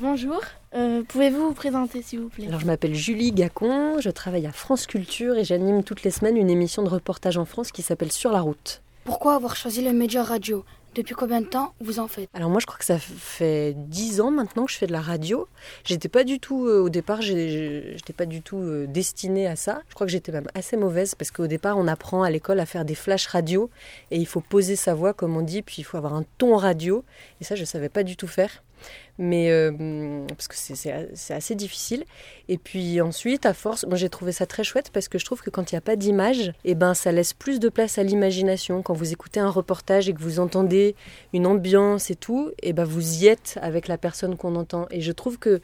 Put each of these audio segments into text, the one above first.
bonjour. Euh, pouvez-vous vous présenter s'il vous plaît Alors je m'appelle Julie Gacon, je travaille à France Culture et j'anime toutes les semaines une émission de reportage en France qui s'appelle Sur la route. Pourquoi avoir choisi le média radio? Depuis combien de temps vous en faites? Alors moi je crois que ça fait 10 ans maintenant que je fais de la radio. J'étais pas du tout euh, au départ, j'étais pas du tout euh, destinée à ça. Je crois que j'étais même assez mauvaise parce qu'au départ on apprend à l'école à faire des flashs radio et il faut poser sa voix comme on dit, puis il faut avoir un ton radio et ça je savais pas du tout faire mais euh, parce que c'est assez difficile. Et puis ensuite, à force, moi j'ai trouvé ça très chouette parce que je trouve que quand il n'y a pas d'image, et eh ben ça laisse plus de place à l'imagination. Quand vous écoutez un reportage et que vous entendez une ambiance et tout, et eh ben vous y êtes avec la personne qu'on entend. Et je trouve que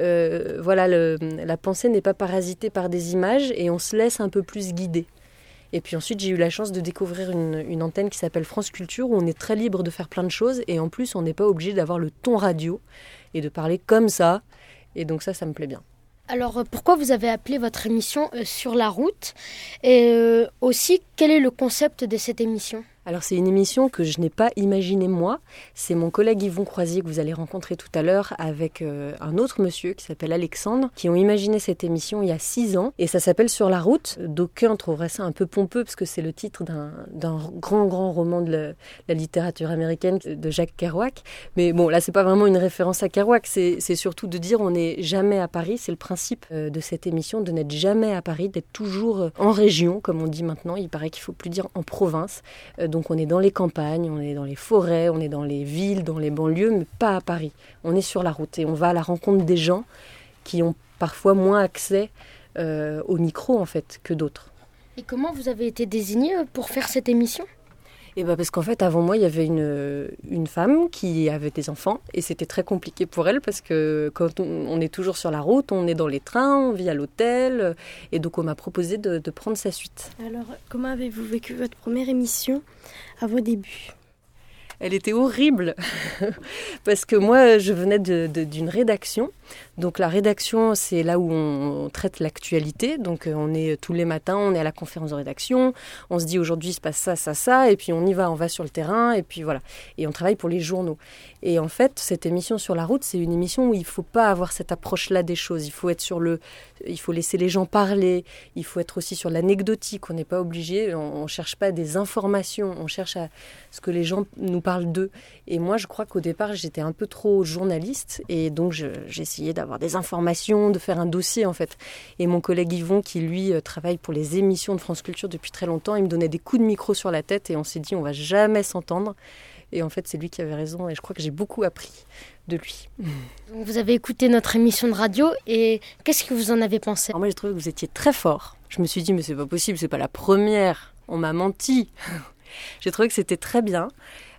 euh, voilà, la pensée n'est pas parasitée par des images et on se laisse un peu plus guider. Et puis ensuite, j'ai eu la chance de découvrir une, antenne qui s'appelle France Culture, où on est très libre de faire plein de choses, et en plus, on n'est pas obligé d'avoir le ton radio et de parler comme ça. Et donc ça, ça me plaît bien. Alors euh, pourquoi vous avez appelé votre émission euh, Sur la route? Et euh, aussi, quel est le concept de cette émission? Alors c'est une émission que je n'ai pas imaginée moi. C'est mon collègue Yvon Croisier que vous allez rencontrer tout à l'heure avec euh, un autre monsieur qui s'appelle Alexandre, qui ont imaginé cette émission il y a six ans. Et ça s'appelle Sur la route. D'aucuns trouveraient ça un peu pompeux parce que c'est le titre d'un grand grand roman de la, littérature américaine de Jacques Kerouac. Mais bon là c'est pas vraiment une référence à Kerouac, c'est surtout de dire on n'est jamais à Paris. C'est le principe euh, de cette émission de n'être jamais à Paris, d'être toujours euh, en région comme on dit maintenant. Il paraît qu'il faut plus dire en province donc on est dans les campagnes, on est dans les forêts, on est dans les villes, dans les banlieues, mais pas à Paris. On est sur la route et on va à la rencontre des gens qui ont parfois moins accès euh, au micro en fait que d'autres. Et comment vous avez été désigné pour faire cette émission? Et bah parce qu'en fait, avant moi, il y avait une, une femme qui avait des enfants et c'était très compliqué pour elle parce que quand on, est toujours sur la route, on est dans les trains, on vit à l'hôtel et donc on m'a proposé de, de prendre sa suite. Alors, comment avez-vous vécu votre première émission à vos débuts? Elle était horrible parce que moi je venais d'une rédaction donc la rédaction, c'est là où on traite l'actualité. Donc euh, on est tous les matins, on est à la conférence de rédaction, on se dit aujourd'hui il se passe ça, ça, ça, et puis on y va, on va sur le terrain, et puis voilà. Et on travaille pour les journaux. Et en fait, cette émission sur la route, c'est une émission où il ne faut pas avoir cette approche-là des choses. Il faut être sur le, il faut laisser les gens parler. Il faut être aussi sur l'anecdotique. On n'est pas obligé. On, ne cherche pas des informations. On cherche à ce que les gens nous parlent d'eux. Et moi, je crois qu'au départ, j'étais un peu trop journaliste, et donc j'ai essayé d'avoir des informations, de faire un dossier en fait. Et mon collègue Yvon, qui lui euh, travaille pour les émissions de France Culture depuis très longtemps, il me donnait des coups de micro sur la tête et on s'est dit on va jamais s'entendre. Et en fait, c'est lui qui avait raison et je crois que j'ai beaucoup appris de lui. Vous avez écouté notre émission de radio et qu'est-ce que vous en avez pensé? Moi, j'ai trouvé que vous étiez très fort. Je me suis dit, mais c'est pas possible, c'est pas la première. On m'a menti. j'ai trouvé que c'était très bien.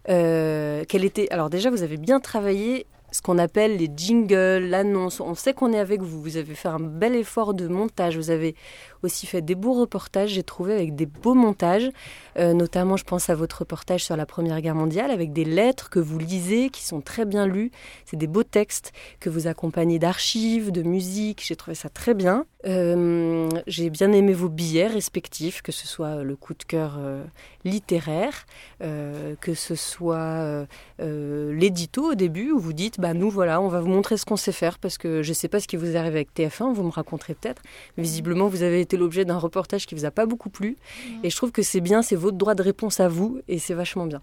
Euh, qu'elle était. Alors déjà, vous avez bien travaillé ce qu'on appelle les jingles, l'annonce. On sait qu'on est avec vous. Vous avez fait un bel effort de montage. Vous avez aussi fait des beaux reportages, j'ai trouvé, avec des beaux montages. Euh, notamment, je pense à votre reportage sur la Première Guerre mondiale, avec des lettres que vous lisez, qui sont très bien lues. C'est des beaux textes que vous accompagnez d'archives, de musique. J'ai trouvé ça très bien. Euh, j'ai bien aimé vos billets respectifs, que ce soit le coup de cœur euh, littéraire, que ce soit l'édito au début, où vous dites, bah nous voilà, on va vous montrer ce qu'on sait faire, parce que je ne sais pas ce qui vous arrive avec TF1, vous me raconterez peut-être. Visiblement, vous avez été l'objet d'un reportage qui vous a pas beaucoup plu. Et je trouve que c'est bien, c'est votre droit de réponse à vous et c'est vachement bien.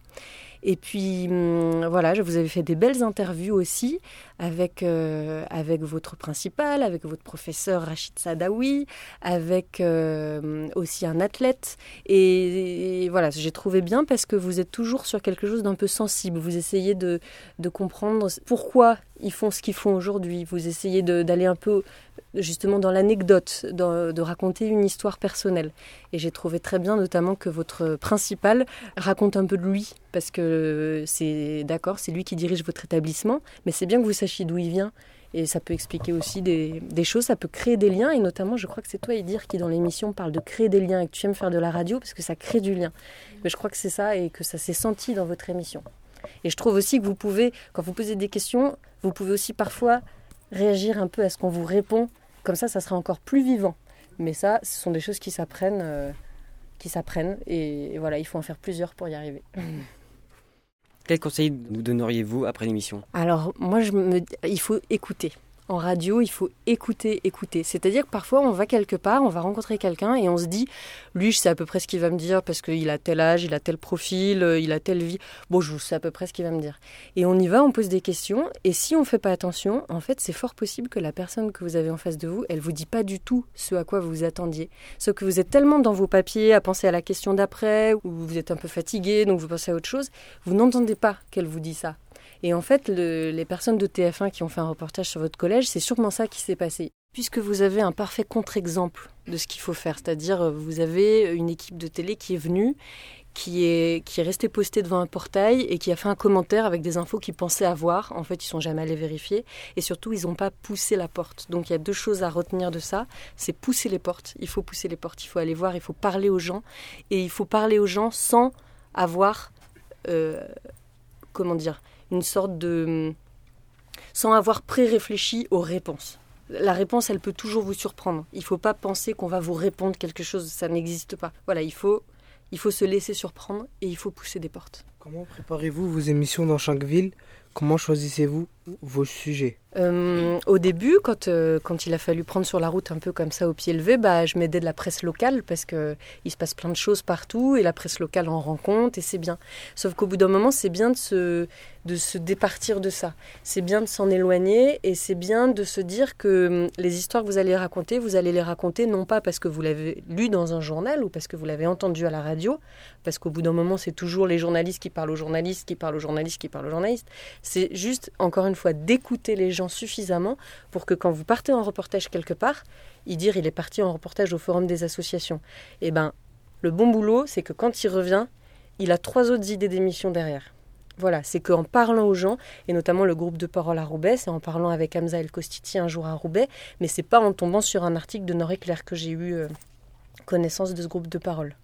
Et puis hum, voilà, je vous avais fait des belles interviews aussi avec, euh, avec votre principal, avec votre professeur Rachid Sadawi, avec euh, aussi un athlète. Et, voilà, j'ai trouvé bien parce que vous êtes toujours sur quelque chose d'un peu sensible. Vous essayez de, de comprendre pourquoi ils font ce qu'ils font aujourd'hui. Vous essayez d'aller un peu justement dans l'anecdote, de raconter une histoire personnelle. Et j'ai trouvé très bien notamment que votre principal raconte un peu de lui, parce que c'est d'accord, c'est lui qui dirige votre établissement, mais c'est bien que vous sachiez d'où il vient. Et ça peut expliquer aussi des, choses, ça peut créer des liens. Et notamment, je crois que c'est toi, Edir, qui dans l'émission parle de créer des liens et que tu aimes faire de la radio parce que ça crée du lien. Mais je crois que c'est ça et que ça s'est senti dans votre émission. Et je trouve aussi que vous pouvez, quand vous posez des questions, vous pouvez aussi parfois réagir un peu à ce qu'on vous répond comme ça, ça sera encore plus vivant. Mais ça, ce sont des choses qui s'apprennent, euh, qui s'apprennent. Et, voilà, il faut en faire plusieurs pour y arriver. Quel conseil nous donneriez-vous après l'émission? Alors, moi, je me... il faut écouter en radio, il faut écouter, écouter. C'est-à-dire que parfois, on va quelque part, on va rencontrer quelqu'un et on se dit, lui, je sais à peu près ce qu'il va me dire parce qu'il a tel âge, il a tel profil, euh, il a telle vie. Bon, je sais à peu près ce qu'il va me dire. Et on y va, on pose des questions et si on ne fait pas attention, en fait, c'est fort possible que la personne que vous avez en face de vous, elle vous dit pas du tout ce à quoi vous vous attendiez. Sauf que vous êtes tellement dans vos papiers à penser à la question d'après ou vous êtes un peu fatigué, donc vous pensez à autre chose, vous n'entendez pas qu'elle vous dit ça. Et en fait, les personnes de TF1 qui ont fait un reportage sur votre collège, c'est sûrement ça qui s'est passé. Puisque vous avez un parfait contre-exemple de ce qu'il faut faire, c'est-à-dire euh, vous avez une équipe de télé qui est venue, qui est, qui est restée postée devant un portail et qui a fait un commentaire avec des infos qu'ils pensaient avoir. En fait, ils sont jamais allés vérifier. Et surtout, ils n'ont pas poussé la porte. Donc il y a deux choses à retenir de ça. C'est pousser les portes. Il faut pousser les portes. Il faut aller voir. Il faut parler aux gens. Et il faut parler aux gens sans avoir... Euh, comment dire une sorte de... sans avoir pré-réfléchi aux réponses. La réponse, elle peut toujours vous surprendre. Il ne faut pas penser qu'on va vous répondre quelque chose, ça n'existe pas. Voilà, il faut, il faut se laisser surprendre et il faut pousser des portes. Comment préparez-vous vos émissions dans chaque ville? Comment choisissez-vous vos sujets? Euh, Au début, quand, euh, quand il a fallu prendre sur la route un peu comme ça au pied levé, bah, je m'aidais de la presse locale parce qu'il se passe plein de choses partout et la presse locale en rend compte et c'est bien. Sauf qu'au bout d'un moment, c'est bien de se, de se départir de ça. C'est bien de s'en éloigner et c'est bien de se dire que hum, les histoires que vous allez raconter, vous allez les raconter non pas parce que vous l'avez lu dans un journal ou parce que vous l'avez entendu à la radio, parce qu'au bout d'un moment, c'est toujours les journalistes qui parlent aux journalistes, qui parlent aux journalistes, qui parlent aux journalistes. C'est juste, encore une fois, d'écouter les gens suffisamment pour que quand vous partez en reportage quelque part, il dire il est parti en reportage au forum des associations. Eh ben, le bon boulot, c'est que quand il revient, il a trois autres idées d'émission derrière. Voilà, c'est qu'en parlant aux gens, et notamment le groupe de parole à Roubaix, c'est en parlant avec Hamza El Kostiti un jour à Roubaix, mais c'est pas en tombant sur un article de Nord Éclair que j'ai eu euh, connaissance de ce groupe de parole.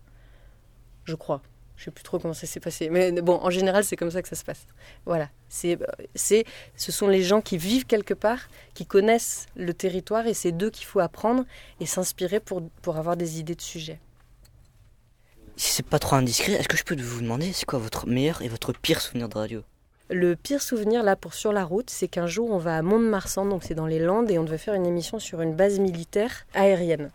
Je crois. Je sais plus trop comment ça s'est passé. Mais bon, en général, c'est comme ça que ça se passe. Voilà. C'est, c'est, ce sont les gens qui vivent quelque part, qui connaissent le territoire, et c'est d'eux qu'il faut apprendre et s'inspirer pour, pour avoir des idées de sujets. Si c'est pas trop indiscret, est-ce que je peux vous demander c'est quoi votre meilleur et votre pire souvenir de radio? Le pire souvenir là pour sur la route, c'est qu'un jour on va à Mont-de-Marsan, donc c'est dans les Landes, et on devait faire une émission sur une base militaire aérienne.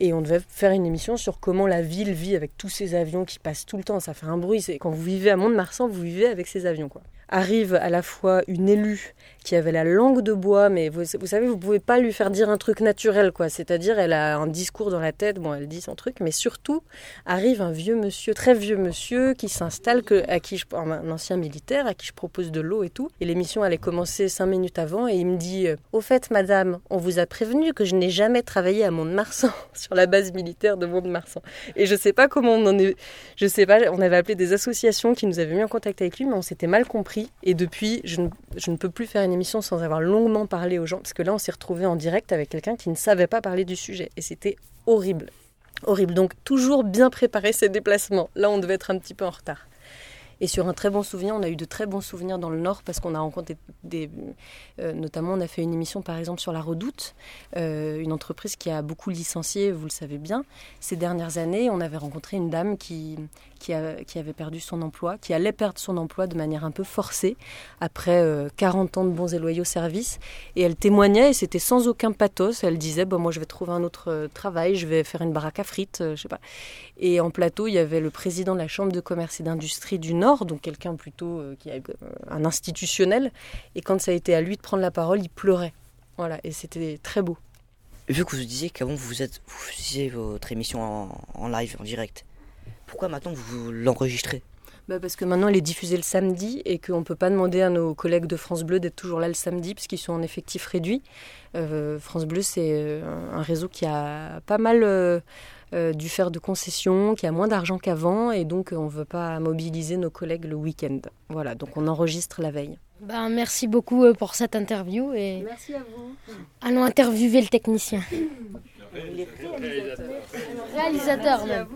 Et on devait faire une émission sur comment la ville vit avec tous ces avions qui passent tout le temps. Ça fait un bruit. Quand vous vivez à Mont-de-Marsan, vous vivez avec ces avions. quoi arrive à la fois une élue qui avait la langue de bois, mais vous, savez, vous pouvez pas lui faire dire un truc naturel, quoi. C'est-à-dire, elle a un discours dans la tête, bon, elle dit son truc, mais surtout arrive un vieux monsieur, très vieux monsieur, qui s'installe, à qui je, un ancien militaire, à qui je propose de l'eau et tout. Et l'émission allait commencer cinq minutes avant, et il me dit, euh, au fait, madame, on vous a prévenu que je n'ai jamais travaillé à Mont-de-Marsan, sur la base militaire de Mont-de-Marsan. Et je sais pas comment on en est, je sais pas, on avait appelé des associations qui nous avaient mis en contact avec lui, mais on s'était mal compris et depuis, je ne, peux plus faire une émission sans avoir longuement parlé aux gens, parce que là, on s'est retrouvé en direct avec quelqu'un qui ne savait pas parler du sujet. Et c'était horrible. Horrible. Donc, toujours bien préparer ses déplacements. Là, on devait être un petit peu en retard. Et sur un très bon souvenir, on a eu de très bons souvenirs dans le Nord parce qu'on a rencontré des. Euh, notamment, on a fait une émission par exemple sur la Redoute, euh, une entreprise qui a beaucoup licencié, vous le savez bien. Ces dernières années, on avait rencontré une dame qui, qui, avait perdu son emploi, qui allait perdre son emploi de manière un peu forcée après 40 euh, ans de bons et loyaux services. Et elle témoignait, et c'était sans aucun pathos. Elle disait bon, Moi, je vais trouver un autre travail, je vais faire une baraque à frites, je sais pas. Et en plateau, il y avait le président de la Chambre de commerce et d'industrie du Nord, donc quelqu'un plutôt qui a un institutionnel. Et quand ça a été à lui de prendre la parole, il pleurait. Voilà, et c'était très beau. Vu que vous disiez qu'avant vous, êtes, vous faisiez votre émission en live, en direct, pourquoi maintenant vous l'enregistrez? Bah parce que maintenant elle est diffusée le samedi et qu'on ne peut pas demander à nos collègues de France Bleu d'être toujours là le samedi parce qu'ils sont en effectif réduit. Euh, France Bleu c'est euh, un réseau qui a pas mal euh, dû faire de concessions, qui a moins d'argent qu'avant et donc on ne veut pas mobiliser nos collègues le week-end. Voilà, donc on enregistre la veille. Ben, merci beaucoup pour cette interview et merci à vous. Allons interviewer le technicien. le réalisateur. réalisateur même.